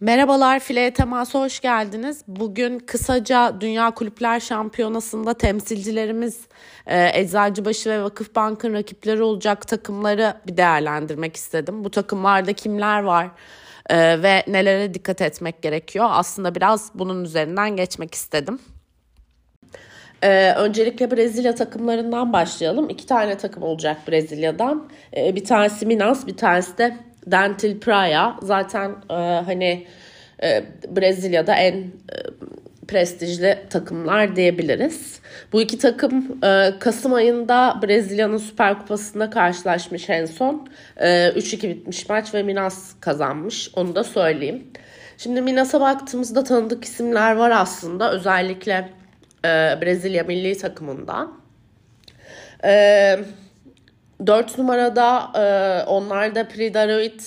Merhabalar File Temas'a hoş geldiniz. Bugün kısaca Dünya Kulüpler Şampiyonası'nda temsilcilerimiz e, Eczacıbaşı ve Vakıfbank'ın rakipleri olacak takımları bir değerlendirmek istedim. Bu takımlarda kimler var e, ve nelere dikkat etmek gerekiyor? Aslında biraz bunun üzerinden geçmek istedim. Ee, öncelikle Brezilya takımlarından başlayalım. İki tane takım olacak Brezilya'dan. Ee, bir tanesi Minas, bir tanesi de Dentil Praia. Zaten e, hani e, Brezilya'da en e, prestijli takımlar diyebiliriz. Bu iki takım e, Kasım ayında Brezilya'nın Süper Kupası'nda karşılaşmış en son. E, 3-2 bitmiş maç ve Minas kazanmış. Onu da söyleyeyim. Şimdi Minas'a baktığımızda tanıdık isimler var aslında. Özellikle e, Brezilya milli takımında. E, 4 numarada e, onlar da Pridaroid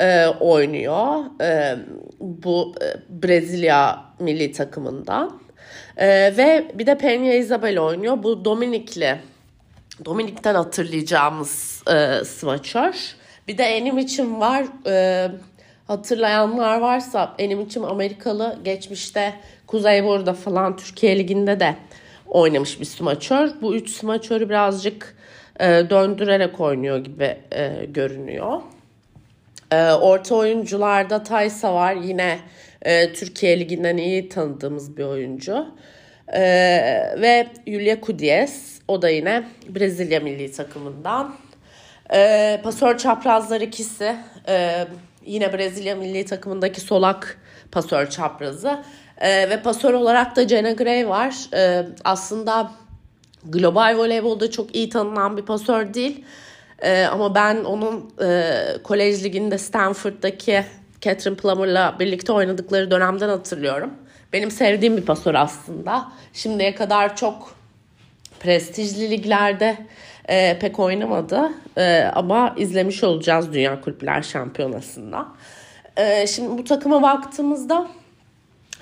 e, oynuyor. E, bu e, Brezilya milli takımından. E, ve bir de Peña Isabel oynuyor. Bu Dominikli. Dominik'ten hatırlayacağımız e, smaçör. Bir de Enim için var. E, hatırlayanlar varsa Enim için Amerikalı geçmişte Kuzey Bor'da falan Türkiye Ligi'nde de oynamış bir smaçör. Bu üç smaçörü birazcık e, döndürerek oynuyor gibi e, görünüyor. E, orta oyuncularda Taysa var. Yine Türkiye Ligi'nden iyi tanıdığımız bir oyuncu. Ve Julia Kudies. O da yine Brezilya milli takımından. E, pasör çaprazlar ikisi. Yine Brezilya milli takımındaki solak pasör çaprazı. E, ve pasör olarak da Jenna Gray var. E, aslında global voleybolda çok iyi tanınan bir pasör değil. E, ama ben onun e, kolej liginde Stanford'daki Catherine Plummer'la birlikte oynadıkları dönemden hatırlıyorum. Benim sevdiğim bir pasör aslında. Şimdiye kadar çok prestijli liglerde e, pek oynamadı. E, ama izlemiş olacağız Dünya Kulüpler Şampiyonası'nda. E, şimdi bu takıma baktığımızda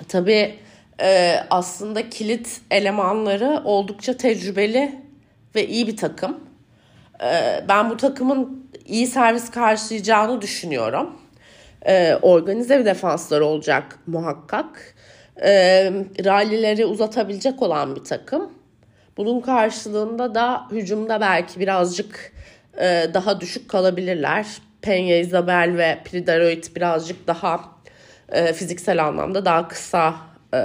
tabii e, aslında kilit elemanları oldukça tecrübeli ve iyi bir takım. E, ben bu takımın iyi servis karşılayacağını düşünüyorum. E, organize bir defansları olacak muhakkak. E, rallileri uzatabilecek olan bir takım. Bunun karşılığında da hücumda belki birazcık e, daha düşük kalabilirler. Penya Isabel ve Pridaroid birazcık daha e, fiziksel anlamda daha kısa e,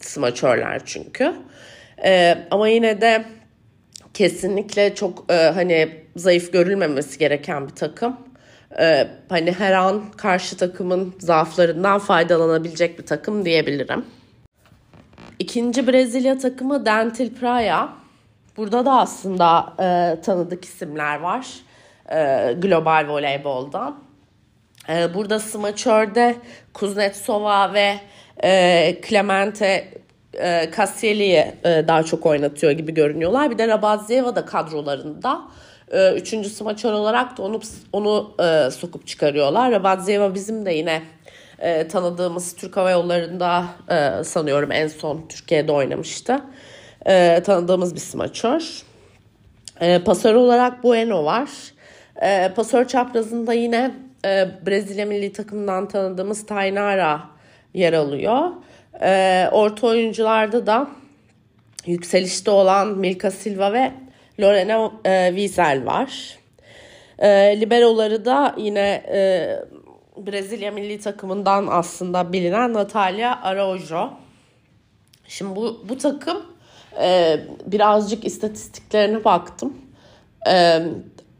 smaçörler çünkü. E, ama yine de kesinlikle çok e, hani zayıf görülmemesi gereken bir takım. E, hani her an karşı takımın zaaflarından faydalanabilecek bir takım diyebilirim. İkinci Brezilya takımı Dentil Praia. Burada da aslında e, tanıdık isimler var e, global voleyboldan. E, burada smaçörde Kuznetsova ve e, Clemente e, Kasyeli'yi e, daha çok oynatıyor gibi görünüyorlar. Bir de Rabazyeva da kadrolarında. E, üçüncü smaçör olarak da onu onu e, sokup çıkarıyorlar. Rabazyeva bizim de yine e, tanıdığımız Türk Hava Yolları'nda e, sanıyorum en son Türkiye'de oynamıştı. E, tanıdığımız bir smaçör. E, pasör olarak Bueno var. E, pasör çaprazında yine e, Brezilya milli takımından tanıdığımız Tainara yer alıyor. E, orta oyuncularda da yükselişte olan Milka Silva ve Lorena e, Wiesel var. E, liberoları da yine e, Brezilya milli takımından aslında bilinen Natalia Araújo. Şimdi bu, bu takım e, birazcık istatistiklerine baktım. E,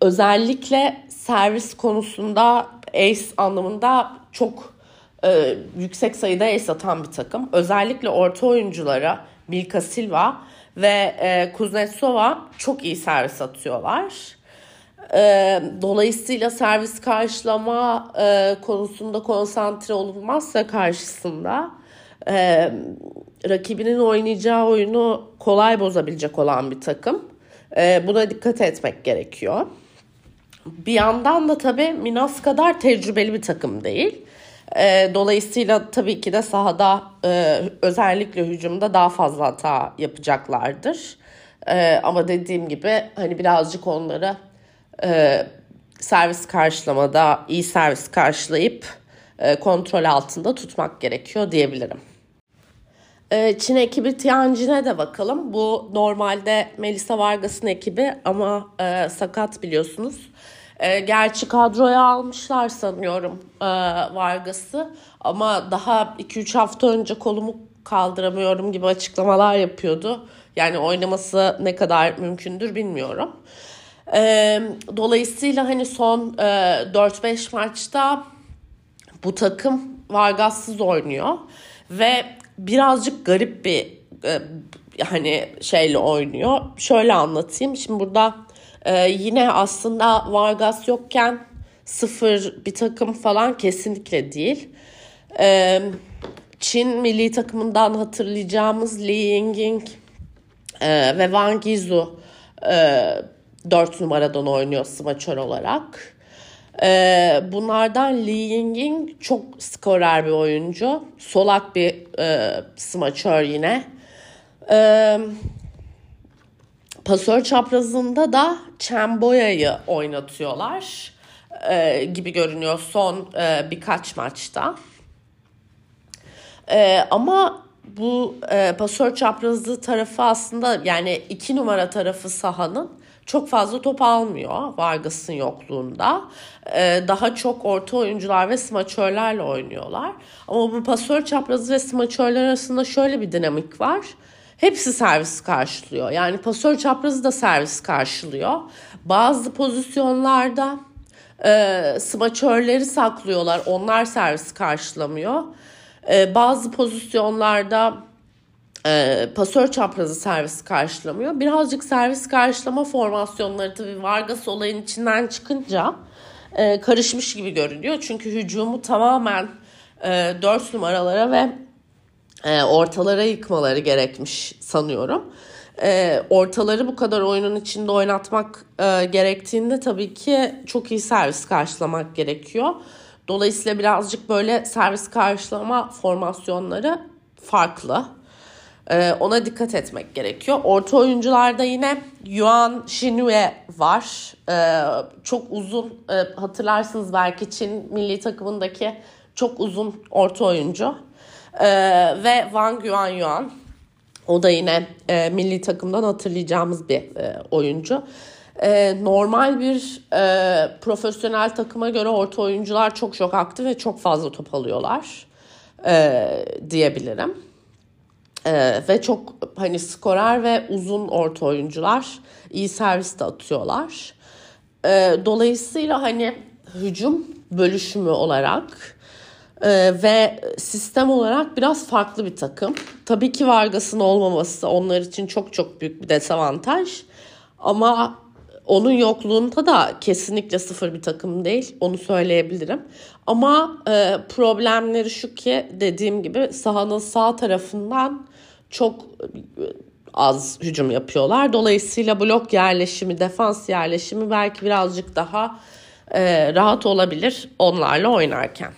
özellikle servis konusunda ace anlamında çok e, yüksek sayıda ace atan bir takım. Özellikle orta oyunculara Milka Silva ve e, Kuznetsova çok iyi servis atıyorlar. E, dolayısıyla servis karşılama e, konusunda konsantre olunmazsa karşısında e, rakibinin oynayacağı oyunu kolay bozabilecek olan bir takım. E, buna dikkat etmek gerekiyor. Bir yandan da tabii Minas kadar tecrübeli bir takım değil. E, dolayısıyla tabii ki de sahada e, özellikle hücumda daha fazla hata yapacaklardır. E, ama dediğim gibi hani birazcık onları e, servis karşılamada iyi servis karşılayıp e, kontrol altında tutmak gerekiyor diyebilirim. E, Çin ekibi Tianjin'e de bakalım. Bu normalde Melisa Vargas'ın ekibi ama e, sakat biliyorsunuz. E, gerçi kadroya almışlar sanıyorum e, Vargas'ı ama daha 2-3 hafta önce kolumu kaldıramıyorum gibi açıklamalar yapıyordu. Yani oynaması ne kadar mümkündür bilmiyorum. E, dolayısıyla hani son e, 4-5 maçta bu takım Vargas'sız oynuyor ve birazcık garip bir e, hani şeyle oynuyor. Şöyle anlatayım. Şimdi burada e, yine aslında Vargas yokken sıfır bir takım falan kesinlikle değil. E, Çin milli takımından hatırlayacağımız Li Yinging e, ve Wang Yizu e, 4 numaradan oynuyor smaçör olarak. E, bunlardan Li Yinging çok skorer bir oyuncu. Solak bir e, smaçör yine. E, pasör çaprazında da Çemboya'yı oynatıyorlar e, gibi görünüyor son e, birkaç maçta. E, ama bu e, pasör çaprazı tarafı aslında yani iki numara tarafı sahanın çok fazla top almıyor Vargas'ın yokluğunda. Ee, daha çok orta oyuncular ve smaçörlerle oynuyorlar. Ama bu pasör çaprazı ve smaçörler arasında şöyle bir dinamik var. Hepsi servis karşılıyor. Yani pasör çaprazı da servis karşılıyor. Bazı pozisyonlarda e, smaçörleri saklıyorlar. Onlar servis karşılamıyor. E, bazı pozisyonlarda e, pasör çaprazı servis karşılamıyor. Birazcık servis karşılama formasyonları tabii Vargas olayın içinden çıkınca e, karışmış gibi görünüyor. Çünkü hücumu tamamen e, 4 numaralara ve e, ortalara yıkmaları gerekmiş sanıyorum. E, ortaları bu kadar oyunun içinde oynatmak e, gerektiğinde tabii ki çok iyi servis karşılamak gerekiyor. Dolayısıyla birazcık böyle servis karşılama formasyonları farklı. Ee, ona dikkat etmek gerekiyor. Orta oyuncularda yine Yuan Shinue var. Ee, çok uzun e, hatırlarsınız belki Çin milli takımındaki çok uzun orta oyuncu. Ee, ve Wang Yuan Yuan. O da yine e, milli takımdan hatırlayacağımız bir e, oyuncu. E, normal bir e, profesyonel takıma göre orta oyuncular çok çok aktif ve çok fazla top alıyorlar e, diyebilirim. Ee, ve çok hani skorer ve uzun orta oyuncular iyi servis de atıyorlar. Ee, dolayısıyla hani hücum bölüşümü olarak e, ve sistem olarak biraz farklı bir takım. Tabii ki Vargas'ın olmaması onlar için çok çok büyük bir dezavantaj. Ama onun yokluğunda da kesinlikle sıfır bir takım değil. Onu söyleyebilirim. Ama e, problemleri şu ki dediğim gibi sahanın sağ tarafından çok e, az hücum yapıyorlar. Dolayısıyla blok yerleşimi, defans yerleşimi belki birazcık daha e, rahat olabilir onlarla oynarken.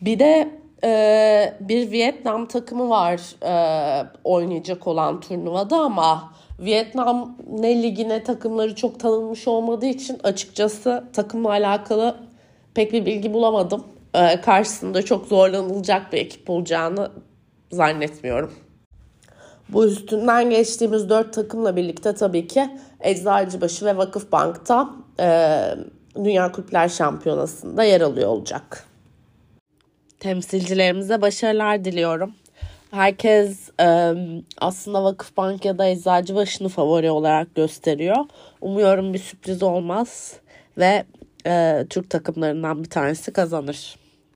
Bir de e, bir Vietnam takımı var e, oynayacak olan turnuvada ama Vietnam ne ligine takımları çok tanınmış olmadığı için açıkçası takımla alakalı pek bir bilgi bulamadım. E, karşısında çok zorlanılacak bir ekip olacağını zannetmiyorum. Bu üstünden geçtiğimiz dört takımla birlikte tabii ki Eczacıbaşı ve Vakıfbank'ta e, Dünya Kulüpler Şampiyonası'nda yer alıyor olacak. Temsilcilerimize başarılar diliyorum. Herkes e, aslında Vakıfbank ya da Eczacıbaşı'nı favori olarak gösteriyor. Umuyorum bir sürpriz olmaz ve e, Türk takımlarından bir tanesi kazanır.